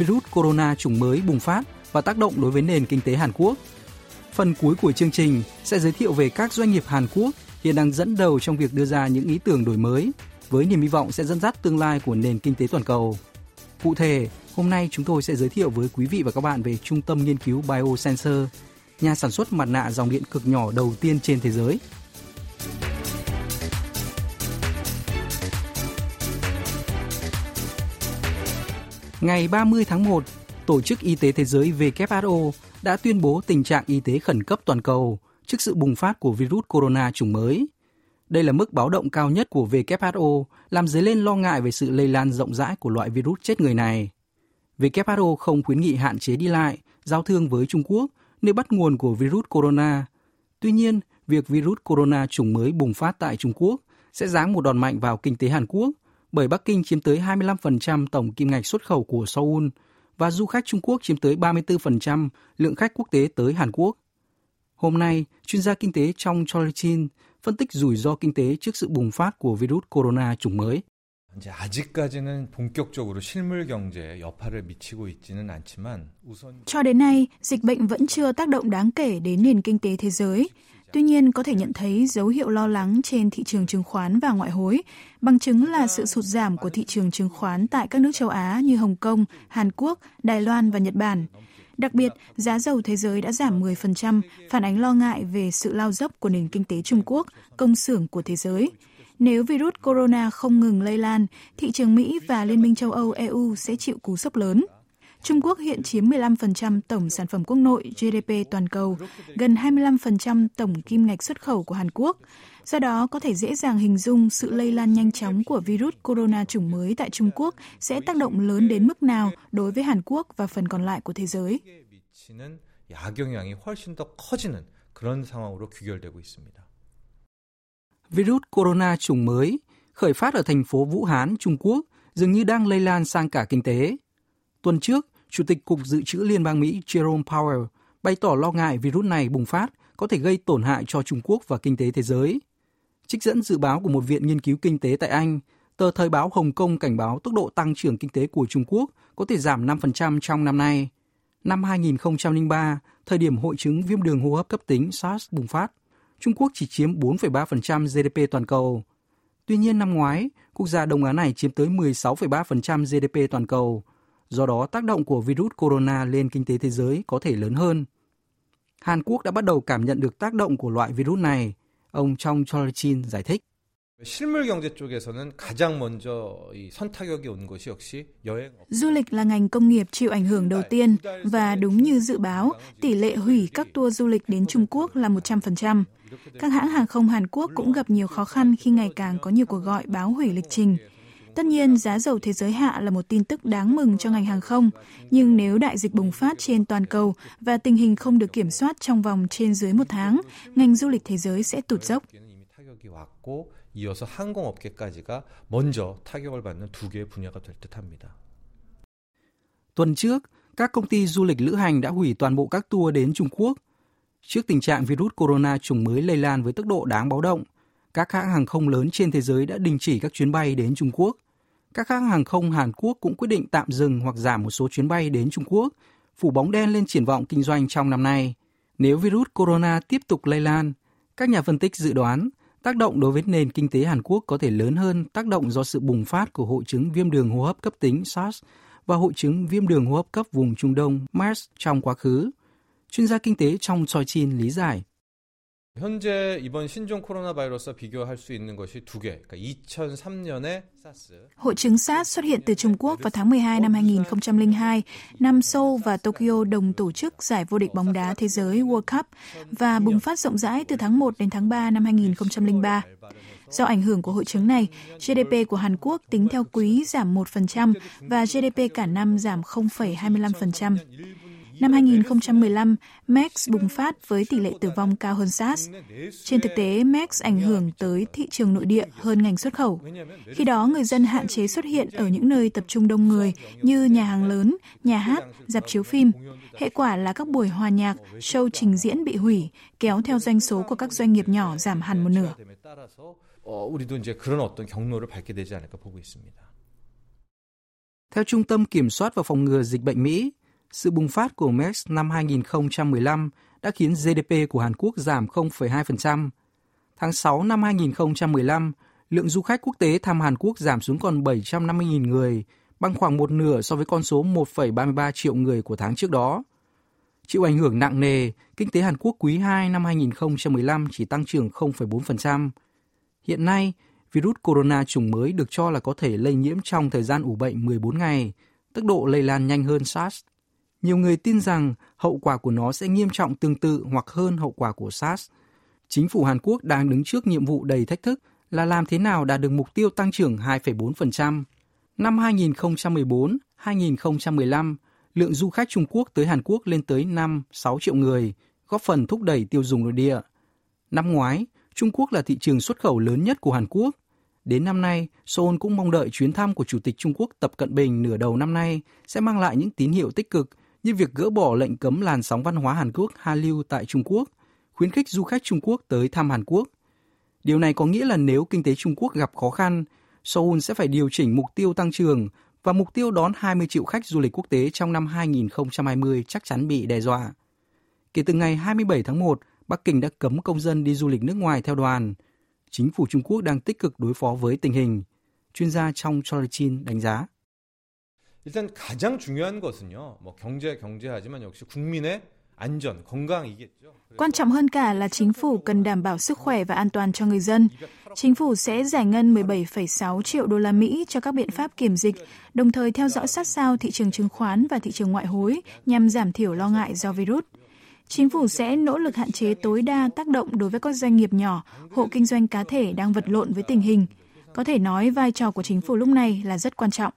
virus corona chủng mới bùng phát và tác động đối với nền kinh tế Hàn Quốc. Phần cuối của chương trình sẽ giới thiệu về các doanh nghiệp Hàn Quốc hiện đang dẫn đầu trong việc đưa ra những ý tưởng đổi mới với niềm hy vọng sẽ dẫn dắt tương lai của nền kinh tế toàn cầu. Cụ thể, hôm nay chúng tôi sẽ giới thiệu với quý vị và các bạn về Trung tâm Nghiên cứu Biosensor, nhà sản xuất mặt nạ dòng điện cực nhỏ đầu tiên trên thế giới. Ngày 30 tháng 1, Tổ chức Y tế Thế giới WHO đã tuyên bố tình trạng y tế khẩn cấp toàn cầu trước sự bùng phát của virus corona chủng mới. Đây là mức báo động cao nhất của WHO, làm dấy lên lo ngại về sự lây lan rộng rãi của loại virus chết người này. WHO không khuyến nghị hạn chế đi lại, giao thương với Trung Quốc, nơi bắt nguồn của virus corona. Tuy nhiên, việc virus corona chủng mới bùng phát tại Trung Quốc sẽ giáng một đòn mạnh vào kinh tế Hàn Quốc, bởi Bắc Kinh chiếm tới 25% tổng kim ngạch xuất khẩu của Seoul và du khách Trung Quốc chiếm tới 34% lượng khách quốc tế tới Hàn Quốc. Hôm nay, chuyên gia kinh tế trong Charlie Chin phân tích rủi ro kinh tế trước sự bùng phát của virus corona chủng mới. Cho đến nay, dịch bệnh vẫn chưa tác động đáng kể đến nền kinh tế thế giới, Tuy nhiên, có thể nhận thấy dấu hiệu lo lắng trên thị trường chứng khoán và ngoại hối, bằng chứng là sự sụt giảm của thị trường chứng khoán tại các nước châu Á như Hồng Kông, Hàn Quốc, Đài Loan và Nhật Bản. Đặc biệt, giá dầu thế giới đã giảm 10%, phản ánh lo ngại về sự lao dốc của nền kinh tế Trung Quốc, công xưởng của thế giới. Nếu virus corona không ngừng lây lan, thị trường Mỹ và Liên minh châu Âu EU sẽ chịu cú sốc lớn. Trung Quốc hiện chiếm 15% tổng sản phẩm quốc nội GDP toàn cầu, gần 25% tổng kim ngạch xuất khẩu của Hàn Quốc. Do đó, có thể dễ dàng hình dung sự lây lan nhanh chóng của virus corona chủng mới tại Trung Quốc sẽ tác động lớn đến mức nào đối với Hàn Quốc và phần còn lại của thế giới. 미치는 악영향이 훨씬 더 커지는 그런 상황으로 귀결되고 있습니다. Virus corona chủng mới khởi phát ở thành phố Vũ Hán, Trung Quốc dường như đang lây lan sang cả kinh tế. Tuần trước, Chủ tịch Cục Dự trữ Liên bang Mỹ Jerome Powell bày tỏ lo ngại virus này bùng phát có thể gây tổn hại cho Trung Quốc và kinh tế thế giới. Trích dẫn dự báo của một viện nghiên cứu kinh tế tại Anh, tờ Thời báo Hồng Kông cảnh báo tốc độ tăng trưởng kinh tế của Trung Quốc có thể giảm 5% trong năm nay. Năm 2003, thời điểm hội chứng viêm đường hô hấp cấp tính SARS bùng phát, Trung Quốc chỉ chiếm 4,3% GDP toàn cầu. Tuy nhiên năm ngoái, quốc gia Đông Á này chiếm tới 16,3% GDP toàn cầu do đó tác động của virus corona lên kinh tế thế giới có thể lớn hơn. Hàn Quốc đã bắt đầu cảm nhận được tác động của loại virus này, ông Chong Chol-chin giải thích. Du lịch là ngành công nghiệp chịu ảnh hưởng đầu tiên và đúng như dự báo, tỷ lệ hủy các tour du lịch đến Trung Quốc là 100%. Các hãng hàng không Hàn Quốc cũng gặp nhiều khó khăn khi ngày càng có nhiều cuộc gọi báo hủy lịch trình. Tất nhiên, giá dầu thế giới hạ là một tin tức đáng mừng cho ngành hàng không, nhưng nếu đại dịch bùng phát trên toàn cầu và tình hình không được kiểm soát trong vòng trên dưới một tháng, ngành du lịch thế giới sẽ tụt dốc. 이미 타격이 왔고 이어서 항공업계까지가 먼저 타격을 받는 두 개의 분야가 될 듯합니다. Tuần trước, các công ty du lịch lữ hành đã hủy toàn bộ các tour đến Trung Quốc. Trước tình trạng virus corona chủng mới lây lan với tốc độ đáng báo động, các hãng hàng không lớn trên thế giới đã đình chỉ các chuyến bay đến Trung Quốc. các hãng hàng không Hàn Quốc cũng quyết định tạm dừng hoặc giảm một số chuyến bay đến Trung Quốc, phủ bóng đen lên triển vọng kinh doanh trong năm nay. Nếu virus corona tiếp tục lây lan, các nhà phân tích dự đoán tác động đối với nền kinh tế Hàn Quốc có thể lớn hơn tác động do sự bùng phát của hội chứng viêm đường hô hấp cấp tính SARS và hội chứng viêm đường hô hấp cấp vùng Trung Đông MERS trong quá khứ. Chuyên gia kinh tế trong Choi Chin lý giải. 현재 이번 신종 코로나 바이러스와 비교할 수 있는 것이 두 개. 그러니까 2003년에 사스, Hội chứng SARS xuất hiện từ Trung Quốc vào tháng 12 năm 2002, năm Seoul và Tokyo đồng tổ chức giải vô địch bóng đá thế giới World Cup và bùng phát rộng rãi từ tháng 1 đến tháng 3 năm 2003. Do ảnh hưởng của hội chứng này, GDP của Hàn Quốc tính theo quý giảm 1% và GDP cả năm giảm 0,25%. Năm 2015, MERS bùng phát với tỷ lệ tử vong cao hơn SARS. Trên thực tế, MERS ảnh hưởng tới thị trường nội địa hơn ngành xuất khẩu. Khi đó, người dân hạn chế xuất hiện ở những nơi tập trung đông người như nhà hàng lớn, nhà hát, dạp chiếu phim. Hệ quả là các buổi hòa nhạc, show trình diễn bị hủy, kéo theo doanh số của các doanh nghiệp nhỏ giảm hẳn một nửa. Theo Trung tâm Kiểm soát và Phòng ngừa Dịch bệnh Mỹ, sự bùng phát của MERS năm 2015 đã khiến GDP của Hàn Quốc giảm 0,2%. Tháng 6 năm 2015, lượng du khách quốc tế thăm Hàn Quốc giảm xuống còn 750.000 người, bằng khoảng một nửa so với con số 1,33 triệu người của tháng trước đó. Chịu ảnh hưởng nặng nề, kinh tế Hàn Quốc quý 2 năm 2015 chỉ tăng trưởng 0,4%. Hiện nay, virus corona chủng mới được cho là có thể lây nhiễm trong thời gian ủ bệnh 14 ngày, tốc độ lây lan nhanh hơn SARS. Nhiều người tin rằng hậu quả của nó sẽ nghiêm trọng tương tự hoặc hơn hậu quả của SARS. Chính phủ Hàn Quốc đang đứng trước nhiệm vụ đầy thách thức là làm thế nào đạt được mục tiêu tăng trưởng 2,4%. Năm 2014-2015, lượng du khách Trung Quốc tới Hàn Quốc lên tới 5-6 triệu người, góp phần thúc đẩy tiêu dùng nội địa. Năm ngoái, Trung Quốc là thị trường xuất khẩu lớn nhất của Hàn Quốc. Đến năm nay, Seoul cũng mong đợi chuyến thăm của Chủ tịch Trung Quốc Tập Cận Bình nửa đầu năm nay sẽ mang lại những tín hiệu tích cực như việc gỡ bỏ lệnh cấm làn sóng văn hóa Hàn Quốc Hallyu tại Trung Quốc, khuyến khích du khách Trung Quốc tới thăm Hàn Quốc. Điều này có nghĩa là nếu kinh tế Trung Quốc gặp khó khăn, Seoul sẽ phải điều chỉnh mục tiêu tăng trưởng và mục tiêu đón 20 triệu khách du lịch quốc tế trong năm 2020 chắc chắn bị đe dọa. Kể từ ngày 27 tháng 1, Bắc Kinh đã cấm công dân đi du lịch nước ngoài theo đoàn. Chính phủ Trung Quốc đang tích cực đối phó với tình hình. Chuyên gia trong Chin đánh giá. 일단 가장 중요한 것은요. 뭐 경제 경제하지만 역시 국민의 안전, 건강이겠죠. Quan trọng hơn cả là chính phủ cần đảm bảo sức khỏe và an toàn cho người dân. Chính phủ sẽ giải ngân 17,6 triệu đô la Mỹ cho các biện pháp kiểm dịch, đồng thời theo dõi sát sao thị trường chứng khoán và thị trường ngoại hối nhằm giảm thiểu lo ngại do virus. Chính phủ sẽ nỗ lực hạn chế tối đa tác động đối với các doanh nghiệp nhỏ, hộ kinh doanh cá thể đang vật lộn với tình hình. có thể nói vai trò của chính phủ lúc này là rất quan trọng.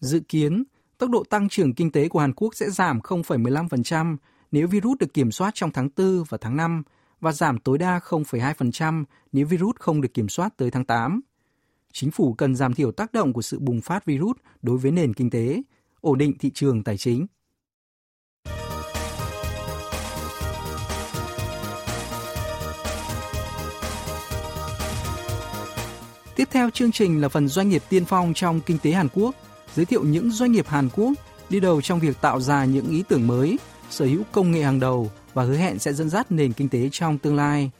Dự kiến, tốc độ tăng trưởng kinh tế của Hàn Quốc sẽ giảm 0,15% nếu virus được kiểm soát trong tháng 4 và tháng 5 và giảm tối đa 0,2% nếu virus không được kiểm soát tới tháng 8. Chính phủ cần giảm thiểu tác động của sự bùng phát virus đối với nền kinh tế, ổn định thị trường tài chính. Tiếp theo chương trình là phần doanh nghiệp tiên phong trong kinh tế Hàn Quốc, giới thiệu những doanh nghiệp Hàn Quốc đi đầu trong việc tạo ra những ý tưởng mới, sở hữu công nghệ hàng đầu và hứa hẹn sẽ dẫn dắt nền kinh tế trong tương lai.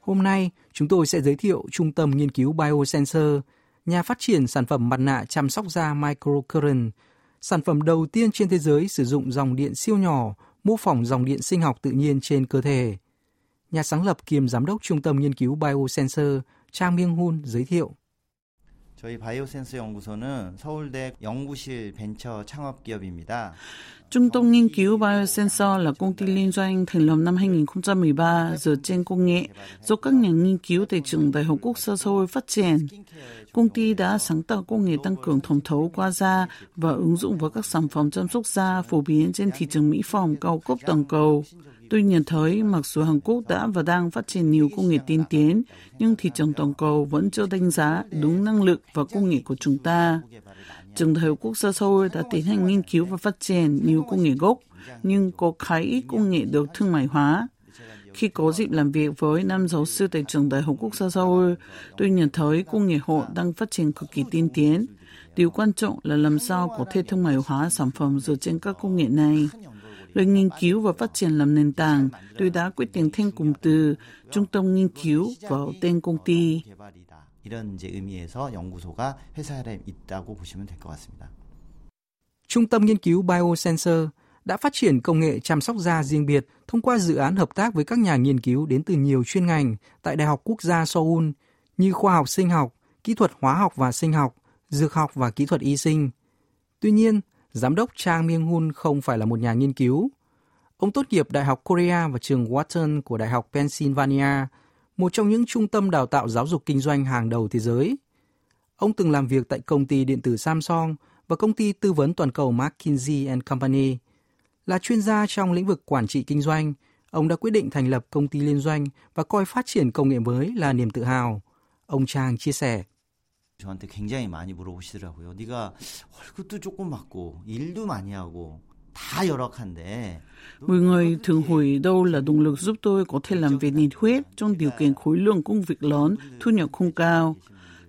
Hôm nay, chúng tôi sẽ giới thiệu Trung tâm Nghiên cứu Biosensor, nhà phát triển sản phẩm mặt nạ chăm sóc da Microcurrent, sản phẩm đầu tiên trên thế giới sử dụng dòng điện siêu nhỏ mô phỏng dòng điện sinh học tự nhiên trên cơ thể Nhà sáng lập kiêm giám đốc Trung tâm Nghiên cứu Biosensor Trang Myung Hun giới thiệu. 저희 바이오센스 연구소는 서울대 연구실 벤처 창업 기업입니다. Trung tâm nghiên cứu Biosensor là công ty liên doanh thành lập năm 2013 dựa trên công nghệ do các nhà nghiên cứu tại trường Đại học Quốc gia Seoul phát triển. Công ty đã sáng tạo công nghệ tăng cường thẩm thấu qua da và ứng dụng vào các sản phẩm chăm sóc da phổ biến trên thị trường mỹ phẩm cao cấp toàn cầu. Tôi nhận thấy mặc dù Hàn Quốc đã và đang phát triển nhiều công nghệ tiên tiến, nhưng thị trường toàn cầu vẫn chưa đánh giá đúng năng lực và công nghệ của chúng ta. Trường Đại học Quốc gia Seoul đã tiến hành nghiên cứu và phát triển nhiều công nghệ gốc, nhưng có khá ít công nghệ được thương mại hóa. Khi có dịp làm việc với năm giáo sư tại trường Đại học Quốc gia Seoul, tôi nhận thấy công nghệ họ đang phát triển cực kỳ tiên tiến. Điều quan trọng là làm sao có thể thương mại hóa sản phẩm dựa trên các công nghệ này. Lời nghiên cứu và phát triển làm nền tảng, tôi đã quyết định thêm cụm từ trung tâm nghiên cứu vào tên công ty. 이런 이제 의미에서 연구소가 회사에 있다고 보시면 될 것 같습니다. Trung tâm nghiên cứu Biosensor đã phát triển công nghệ chăm sóc da riêng biệt thông qua dự án hợp tác với các nhà nghiên cứu đến từ nhiều chuyên ngành tại Đại học Quốc gia Seoul như khoa học sinh học, kỹ thuật hóa học và sinh học, dược học và kỹ thuật y sinh. Tuy nhiên, giám đốc Chang Myung Hun không phải là một nhà nghiên cứu. Ông tốt nghiệp Đại học Korea và trường Wharton của Đại học Pennsylvania, một trong những trung tâm đào tạo giáo dục kinh doanh hàng đầu thế giới. Ông từng làm việc tại công ty điện tử Samsung và công ty tư vấn toàn cầu McKinsey and Company. Là chuyên gia trong lĩnh vực quản trị kinh doanh, ông đã quyết định thành lập công ty liên doanh và coi phát triển công nghệ mới là niềm tự hào. Ông Trang chia sẻ. 저한테 굉장히 많이 물어보시더라고요. 네가 월급도 조금 받고 일도 많이 하고 다 열악한데 Mọi người thường hỏi đâu là động lực giúp tôi có thể làm việc nhiệt huyết trong điều kiện khối lượng công việc lớn, thu nhập không cao.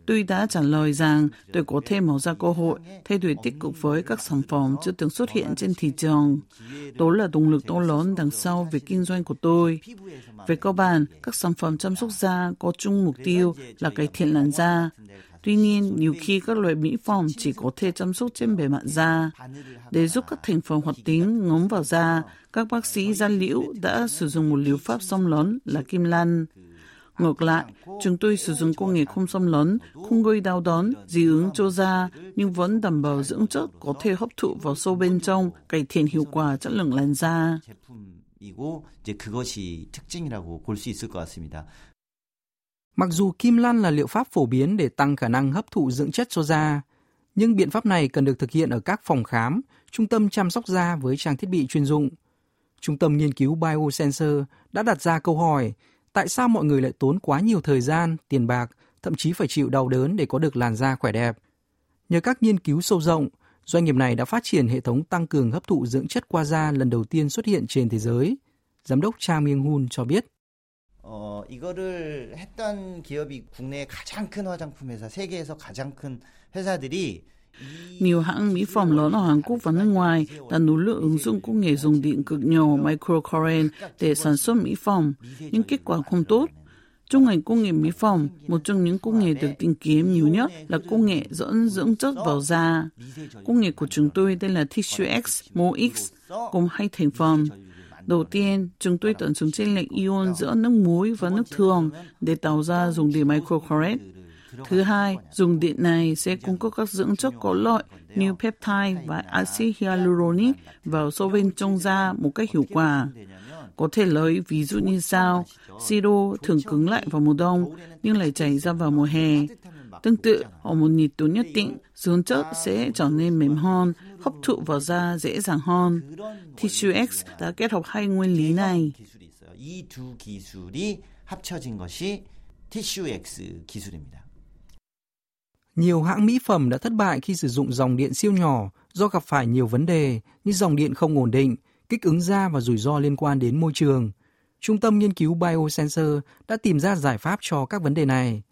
Tôi đã trả lời rằng tôi có thể mở ra cơ hội thay đổi tích cực với các sản phẩm chưa từng xuất hiện trên thị trường. Đó là động lực to lớn đằng sau việc kinh doanh của tôi. Về cơ bản, các sản phẩm chăm sóc da có chung mục tiêu là cải thiện làn da. Tuy nhiên, nhiều khi các loại mỹ phẩm chỉ có thể chăm sóc trên bề mặt da. Để giúp các thành phần hoạt tính ngấm vào da, các bác sĩ da liễu đã sử dụng một liệu pháp xâm lấn là kim lan. Ngược lại, chúng tôi sử dụng công nghệ không xâm lấn, không gây đau đớn, dị ứng cho da, nhưng vẫn đảm bảo dưỡng chất có thể hấp thụ vào sâu bên trong, cải thiện hiệu quả chất lượng làn da. 제품이고 이제 그것이 특징이라고 볼 수 있을 것 같습니다. Mặc dù kim lan là liệu pháp phổ biến để tăng khả năng hấp thụ dưỡng chất cho da, nhưng biện pháp này cần được thực hiện ở các phòng khám, trung tâm chăm sóc da với trang thiết bị chuyên dụng. Trung tâm nghiên cứu Biosensor đã đặt ra câu hỏi tại sao mọi người lại tốn quá nhiều thời gian, tiền bạc, thậm chí phải chịu đau đớn để có được làn da khỏe đẹp. Nhờ các nghiên cứu sâu rộng, doanh nghiệp này đã phát triển hệ thống tăng cường hấp thụ dưỡng chất qua da lần đầu tiên xuất hiện trên thế giới. Giám đốc Cha Myung Hun cho biết. 어, 이거를 했던 기업이 국내 가장 큰 화장품 회사, 세계에서 가장 큰 회사들이 Nhiều hãng mỹ phẩm lớn ở Hàn Quốc và nước ngoài đã nỗ lực ứng dụng công nghệ dùng điện cực nhỏ microcurrent để sản xuất mỹ phẩm, nhưng kết quả không tốt. Trong ngành công nghệ mỹ phẩm, một trong những công nghệ được tìm kiếm nhiều nhất là công nghệ dẫn dưỡng chất vào da. Công nghệ của chúng tôi tên là Tissue X, Mo X, gồm hai thành phần. Đầu tiên, chúng tôi tận dụng chênh lệch ion giữa nước muối và nước thường để tạo ra dùng điện microcurrent. Thứ hai, dùng điện này sẽ cung cấp các dưỡng chất có lợi như peptide và axit hyaluronic vào sâu bên trong da một cách hiệu quả. Có thể lấy ví dụ như sau, siro thường cứng lại vào mùa đông nhưng lại chảy ra vào mùa hè. Tương tự, ở một nhiệt độ nhất định, dưỡng chất sẽ trở nên mềm hơn, hấp thụ vào da dễ dàng hơn. Tissue X đã kết hợp hai nguyên lý này. 기술이 있어요. 이 두 기술이 합쳐진 것이 티슈 X 기술입니다. Nhiều hãng mỹ phẩm đã thất bại khi sử dụng dòng điện siêu nhỏ do gặp phải nhiều vấn đề như dòng điện không ổn định, kích ứng da và rủi ro liên quan đến môi trường. Trung tâm nghiên cứu Biosensor đã tìm ra giải pháp cho các vấn đề này.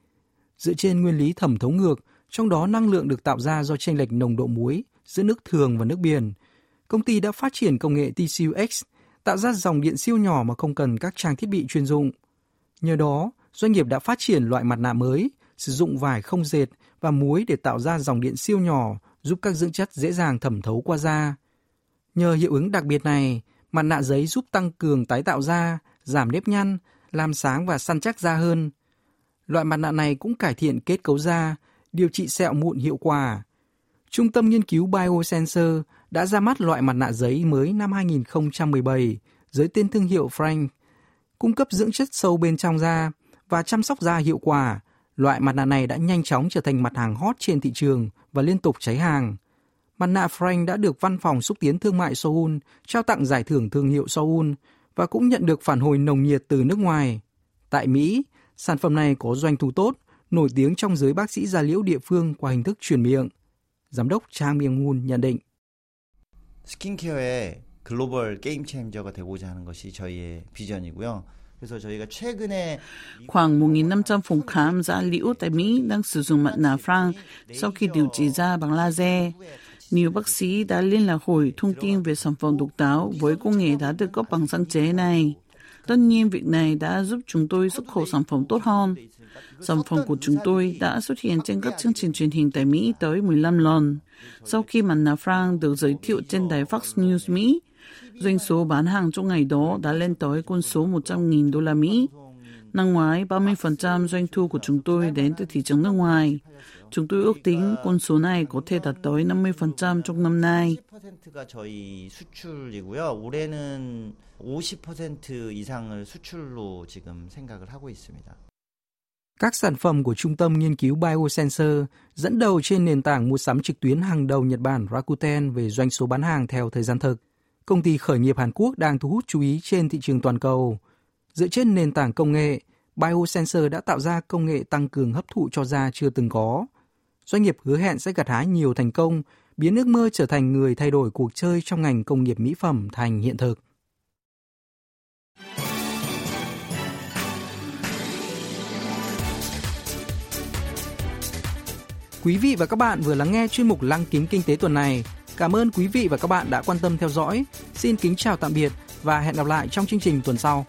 Dựa trên nguyên lý thẩm thấu ngược, trong đó năng lượng được tạo ra do chênh lệch nồng độ muối giữa nước thường và nước biển. Công ty đã phát triển công nghệ TCUX tạo ra dòng điện siêu nhỏ mà không cần các trang thiết bị chuyên dụng. Nhờ đó, doanh nghiệp đã phát triển loại mặt nạ mới, sử dụng vải không dệt và muối để tạo ra dòng điện siêu nhỏ giúp các dưỡng chất dễ dàng thẩm thấu qua da. Nhờ hiệu ứng đặc biệt này, mặt nạ giấy giúp tăng cường tái tạo da, giảm nếp nhăn, làm sáng và săn chắc da hơn. Loại mặt nạ này cũng cải thiện kết cấu da, điều trị sẹo mụn hiệu quả. Trung tâm nghiên cứu Biosensor đã ra mắt loại mặt nạ giấy mới năm 2017 dưới tên thương hiệu Frank, cung cấp dưỡng chất sâu bên trong da và chăm sóc da hiệu quả. Loại mặt nạ này đã nhanh chóng trở thành mặt hàng hot trên thị trường và liên tục cháy hàng. Mặt nạ Frank đã được Văn phòng xúc tiến thương mại Seoul trao tặng giải thưởng thương hiệu Seoul và cũng nhận được phản hồi nồng nhiệt từ nước ngoài. Tại Mỹ, sản phẩm này có doanh thu tốt, nổi tiếng trong giới bác sĩ da liễu địa phương qua hình thức truyền miệng. Giám đốc Trang Myung Moon nhận định. 스킨케어의 글로벌 게임 체인저가 되고자 하는 것이 저희의 비전이고요. 그래서 저희가 최근에 Khoảng 1.500 phòng khám da liễu tại Mỹ đang sử dụng mặt nạ Frank sau khi điều trị da bằng laser. Nhiều bác sĩ đã liên lạc hỏi thông tin về sản phẩm độc đáo với công nghệ đã được cấp bằng sáng chế này. Tất nhiên việc này đã giúp chúng tôi xuất khẩu sản phẩm tốt hơn. Sản phẩm của chúng tôi đã xuất hiện trên các chương trình truyền hình tại Mỹ tới 15 lần. Sau khi mặt nạ Frank được giới thiệu trên đài Fox News Mỹ, doanh số bán hàng trong ngày đó đã lên tới con số 100.000 đô la Mỹ. Năm ngoái, 30% doanh thu của chúng tôi đến từ thị trường nước ngoài. Chúng tôi ước tính con số này có thể đạt tới 50% trong năm nay. Các sản phẩm của Trung tâm Nghiên cứu Biosensor dẫn đầu trên nền tảng mua sắm trực tuyến hàng đầu Nhật Bản Rakuten về doanh số bán hàng theo thời gian thực. Công ty khởi nghiệp Hàn Quốc đang thu hút chú ý trên thị trường toàn cầu. Dựa trên nền tảng công nghệ, Biosensor đã tạo ra công nghệ tăng cường hấp thụ cho da chưa từng có, Doanh nghiệp hứa hẹn sẽ gặt hái nhiều thành công, biến ước mơ trở thành người thay đổi cuộc chơi trong ngành công nghiệp mỹ phẩm thành hiện thực. Quý vị và các bạn vừa lắng nghe chuyên mục Lăng kính kinh tế tuần này. Cảm ơn quý vị và các bạn đã quan tâm theo dõi. Xin kính chào tạm biệt và hẹn gặp lại trong chương trình tuần sau.